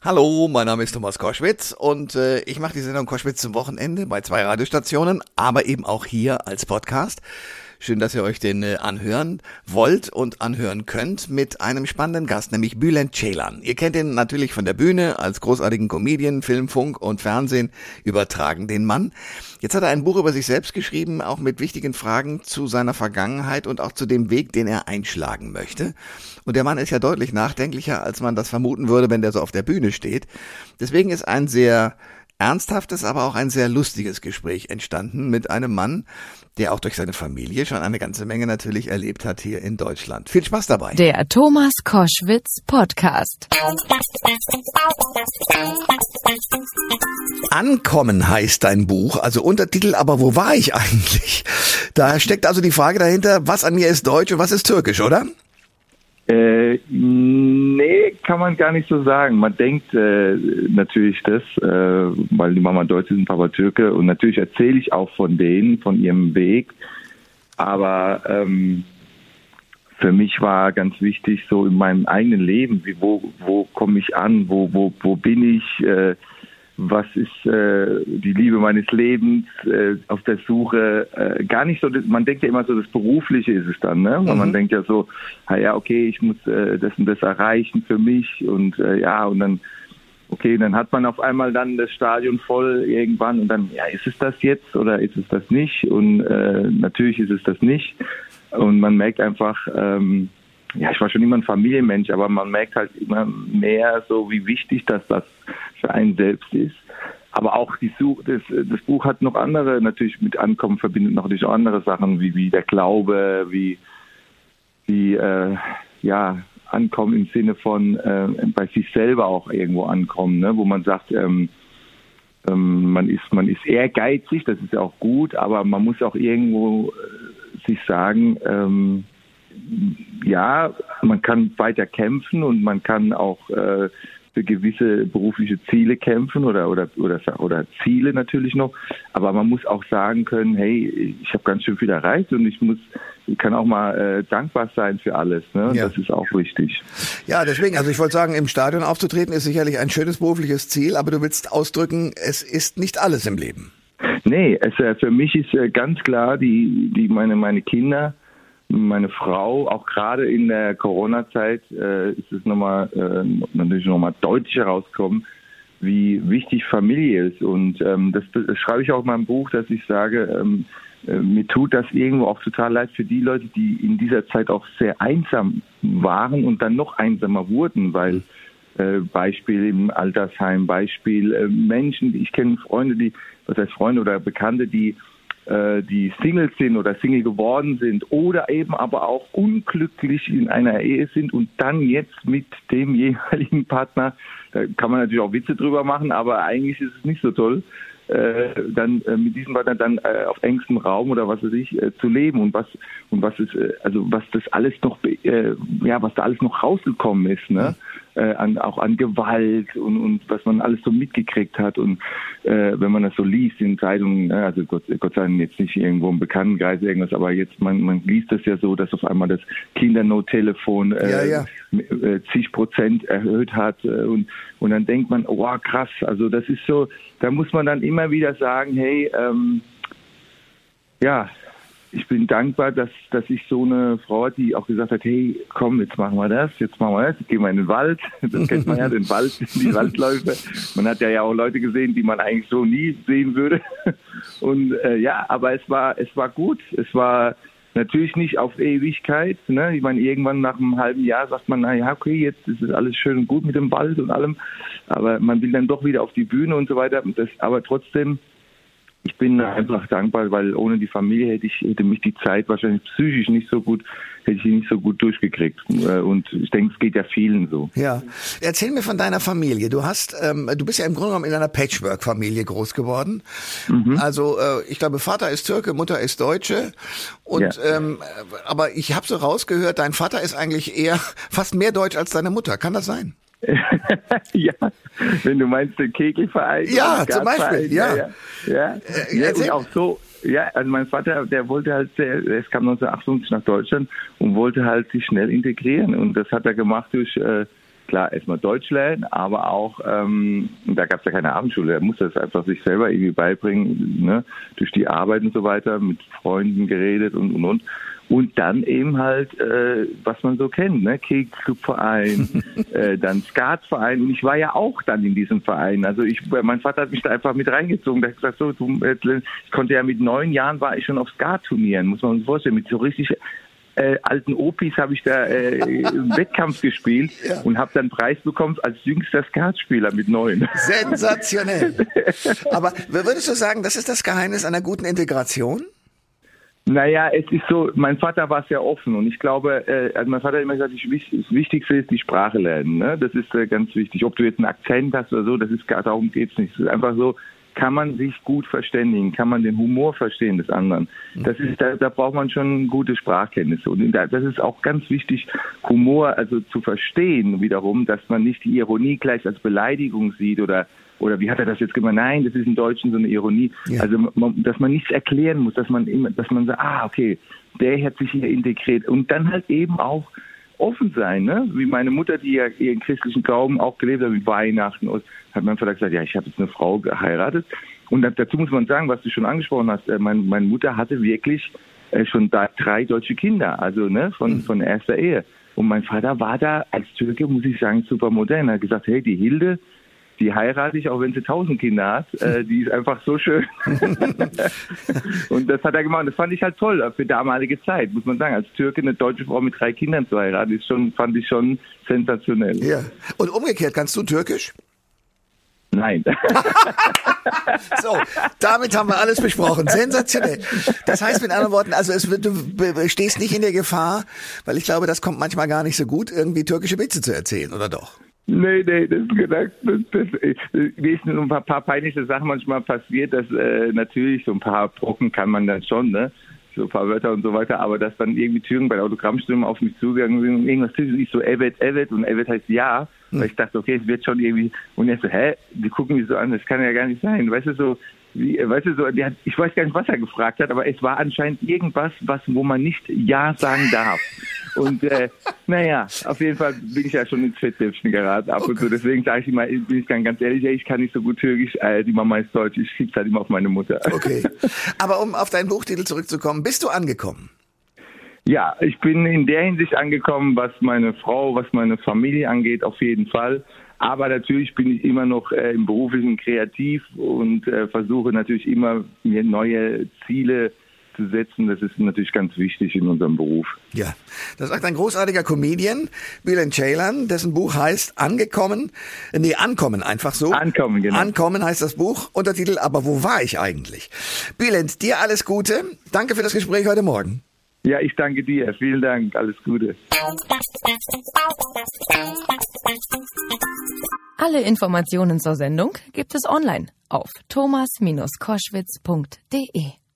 Hallo, mein Name ist Thomas Koschwitz und äh, ich mache die Sendung Koschwitz zum Wochenende bei zwei Radiostationen, aber eben auch hier als Podcast. Schön, dass ihr euch den äh, anhören wollt und anhören könnt mit einem spannenden Gast, nämlich Bülent Ceylan. Ihr kennt ihn natürlich von der Bühne als großartigen Comedian, Film, Funk und Fernsehen übertragen den Mann. Jetzt hat er ein Buch über sich selbst geschrieben, auch mit wichtigen Fragen zu seiner Vergangenheit und auch zu dem Weg, den er einschlagen möchte. Und der Mann ist ja deutlich nachdenklicher, als man das vermuten würde, wenn der so auf der Bühne steht. Deswegen ist ein sehr ernsthaftes, aber auch ein sehr lustiges Gespräch entstanden mit einem Mann, der auch durch seine Familie schon eine ganze Menge natürlich erlebt hat hier in Deutschland. Viel Spaß dabei. Der Thomas Koschwitz Podcast. Ankommen heißt dein Buch, also Untertitel, aber wo war ich eigentlich? Da steckt also die Frage dahinter, was an mir ist deutsch und was ist türkisch, oder? Äh, kann man gar nicht so sagen. Man denkt äh, natürlich das, äh, weil die Mama Deutsch ist und Papa Türke und natürlich erzähle ich auch von denen, von ihrem Weg. Aber ähm, für mich war ganz wichtig, so in meinem eigenen Leben, wie, wo, wo komme ich an, wo, wo, wo bin ich, äh, was ist äh, die Liebe meines Lebens, äh, auf der Suche, äh, gar nicht so, man denkt ja immer so, das Berufliche ist es dann, ne? Mhm. Man denkt ja so, ah ja, okay, ich muss äh, das und das erreichen für mich und äh, ja, und dann, okay, dann hat man auf einmal dann das Stadion voll irgendwann und dann, ja, ist es das jetzt oder ist es das nicht? Und äh, natürlich ist es das nicht. Und man merkt einfach, ähm, ja, ich war schon immer ein Familienmensch, aber man merkt halt immer mehr so, wie wichtig das, das für einen selbst ist. Aber auch die Suche, das, das Buch hat noch andere, natürlich mit Ankommen verbindet noch natürlich andere Sachen, wie, wie der Glaube, wie, wie äh, ja, Ankommen im Sinne von äh, bei sich selber auch irgendwo ankommen, ne? wo man sagt, ähm, ähm, man ist man ist ehrgeizig, das ist ja auch gut, aber man muss auch irgendwo äh, sich sagen, ähm, ja, man kann weiter kämpfen und man kann auch äh, für gewisse berufliche Ziele kämpfen oder, oder, oder, oder Ziele natürlich noch. Aber man muss auch sagen können, hey, ich habe ganz schön viel erreicht und ich muss, ich kann auch mal äh, dankbar sein für alles. Ne? Ja. Das ist auch wichtig. Ja, deswegen, also ich wollte sagen, im Stadion aufzutreten ist sicherlich ein schönes berufliches Ziel, aber du willst ausdrücken, es ist nicht alles im Leben. Nee, es, äh, für mich ist äh, ganz klar, die, die meine, meine Kinder, meine Frau, auch gerade in der Corona-Zeit äh, ist es nochmal äh, natürlich nochmal deutlich herausgekommen, wie wichtig Familie ist. Und ähm, das, das schreibe ich auch in meinem Buch, dass ich sage, ähm, äh, mir tut das irgendwo auch total leid für die Leute, die in dieser Zeit auch sehr einsam waren und dann noch einsamer wurden, weil äh, Beispiel im Altersheim, Beispiel äh, Menschen, ich kenne Freunde, die, was heißt Freunde oder Bekannte, die die Single sind oder Single geworden sind oder eben aber auch unglücklich in einer Ehe sind und dann jetzt mit dem jeweiligen Partner, da kann man natürlich auch Witze drüber machen, aber eigentlich ist es nicht so toll, äh, dann äh, mit diesem Partner dann äh, auf engstem Raum oder was weiß ich äh, zu leben und was und was ist äh, also was das alles noch äh, ja was da alles noch rausgekommen ist ne äh, an auch an Gewalt und und was man alles so mitgekriegt hat und äh, wenn man das so liest in Zeitungen ne, also Gott, Gott sei Dank jetzt nicht irgendwo im Bekanntenkreis irgendwas aber jetzt man man liest das ja so dass auf einmal das Kindernottelefon äh, ja, ja. Äh, zig Prozent erhöht hat äh, und und dann denkt man oh krass also das ist so da muss man dann immer wieder sagen, hey, ähm, ja, ich bin dankbar, dass, dass ich so eine Frau hatte, die auch gesagt hat, hey, komm, jetzt machen wir das, jetzt machen wir das, gehen wir in den Wald. Das kennt man ja, den Wald, die Waldläufe. Man hat ja, auch Leute gesehen, die man eigentlich so nie sehen würde. Und äh, ja, aber es war, es war gut. Es war natürlich nicht auf Ewigkeit. Ne? Ich meine, irgendwann nach einem halben Jahr sagt man, na ja, okay, jetzt ist es alles schön und gut mit dem Wald und allem aber man will dann doch wieder auf die Bühne und so weiter. Das, aber trotzdem, ich bin einfach dankbar, weil ohne die Familie hätte ich hätte mich die Zeit wahrscheinlich psychisch nicht so gut hätte ich nicht so gut durchgekriegt. Äh, und ich denke, es geht ja vielen so. Ja, erzähl mir von deiner Familie. Du hast, ähm, du bist ja im Grunde genommen in einer Patchwork-Familie groß geworden. Mhm. Also äh, ich glaube, Vater ist Türke, Mutter ist Deutsche. Und ja. ähm, aber ich habe so rausgehört, dein Vater ist eigentlich eher fast mehr Deutsch als deine Mutter. Kann das sein? ja, wenn du meinst den Kegelverein. Ja, zum Beispiel, ja. Ja, ja. Äh, ja und auch so, ja, also mein Vater, der wollte halt sehr, es kam 1958 nach Deutschland und wollte halt sich schnell integrieren und das hat er gemacht durch, äh, klar erstmal Deutsch lernen, aber auch, ähm, da gab es ja keine Abendschule, er musste das einfach sich selber irgendwie beibringen, ne? durch die Arbeit und so weiter, mit Freunden geredet und und und. Und dann eben halt, äh, was man so kennt, ne? Kegelclubverein, äh, dann Skatverein. Und ich war ja auch dann in diesem Verein. Also ich, mein Vater hat mich da einfach mit reingezogen. Der hat gesagt, so, du, äh, ich konnte ja mit neun Jahren war ich schon auf Skatturnieren, muss man sich vorstellen, mit so richtig äh, alten Opis habe ich da äh, Wettkampf gespielt ja. und habe dann Preis bekommen als jüngster Skatspieler mit neun. Sensationell. Aber würdest du sagen, das ist das Geheimnis einer guten Integration? Naja, es ist so, mein Vater war sehr offen und ich glaube, äh, also mein Vater hat immer gesagt, das Wichtigste ist die Sprache lernen. Ne? Das ist äh, ganz wichtig. Ob du jetzt einen Akzent hast oder so, das ist darum geht's nicht. Es ist einfach so, kann man sich gut verständigen, kann man den Humor verstehen des anderen. Das ist, da, da braucht man schon gute Sprachkenntnisse. Und das ist auch ganz wichtig, Humor also zu verstehen wiederum, dass man nicht die Ironie gleich als Beleidigung sieht oder oder wie hat er das jetzt gemacht? Nein, das ist im Deutschen so eine Ironie. Ja. Also, man, dass man nichts erklären muss, dass man immer, dass man sagt, ah, okay, der hat sich hier integriert. Und dann halt eben auch offen sein, ne? Wie meine Mutter, die ja ihren christlichen Glauben auch gelebt hat mit Weihnachten, und hat mein Vater gesagt, ja, ich habe jetzt eine Frau geheiratet. Und dazu muss man sagen, was du schon angesprochen hast, äh, meine, meine Mutter hatte wirklich äh, schon drei deutsche Kinder, also ne, von, mhm. von erster Ehe. Und mein Vater war da als Türke, muss ich sagen, super modern. Er hat gesagt, hey, die Hilde, die heirate ich, auch wenn sie tausend Kinder hat. Äh, die ist einfach so schön. und das hat er gemacht. Das fand ich halt toll für damalige Zeit, muss man sagen. Als Türke eine deutsche Frau mit drei Kindern zu heiraten, ist schon, fand ich schon sensationell. Ja. Und umgekehrt, kannst du Türkisch? Nein. so, damit haben wir alles besprochen. Sensationell. Das heißt mit anderen Worten, also es, du stehst nicht in der Gefahr, weil ich glaube, das kommt manchmal gar nicht so gut, irgendwie türkische Witze zu erzählen, oder doch? Nee, nee, das ist gedacht, das, das, mir ist ein paar, paar peinliche Sachen manchmal passiert, dass äh, natürlich so ein paar Brocken kann man dann schon, ne? So ein paar Wörter und so weiter, aber dass dann irgendwie Türen bei der Autogrammstimme auf mich zugegangen sind und irgendwas ich so Evet, Evet und Evet heißt ja, hm. weil ich dachte, okay, es wird schon irgendwie und er so, hä, die gucken mich so an, das kann ja gar nicht sein, weißt du, so, wie, weißt du, so, hat, ich weiß gar nicht, was er gefragt hat, aber es war anscheinend irgendwas, was, wo man nicht Ja sagen darf. Und äh, naja, auf jeden Fall bin ich ja schon ins Fettnäpfchen geraten ab okay. und so. Deswegen sage ich immer, bin ich dann ganz ehrlich, ich kann nicht so gut Türkisch, äh, die Mama ist Deutsch, ich schieb's halt immer auf meine Mutter. Okay. Aber um auf deinen Buchtitel zurückzukommen, bist du angekommen? Ja, ich bin in der Hinsicht angekommen, was meine Frau, was meine Familie angeht, auf jeden Fall. Aber natürlich bin ich immer noch äh, im beruflichen kreativ und äh, versuche natürlich immer mir neue Ziele zu setzen. Das ist natürlich ganz wichtig in unserem Beruf. Ja, das sagt ein großartiger Comedian, Bülent Ceylan, dessen Buch heißt Angekommen. Nee, Ankommen einfach so. Ankommen, genau. Ankommen heißt das Buch. Untertitel, aber wo war ich eigentlich? Bülent, dir alles Gute. Danke für das Gespräch heute Morgen. Ja, ich danke dir. Vielen Dank. Alles Gute. Alle Informationen zur Sendung gibt es online auf thomas-koschwitz.de.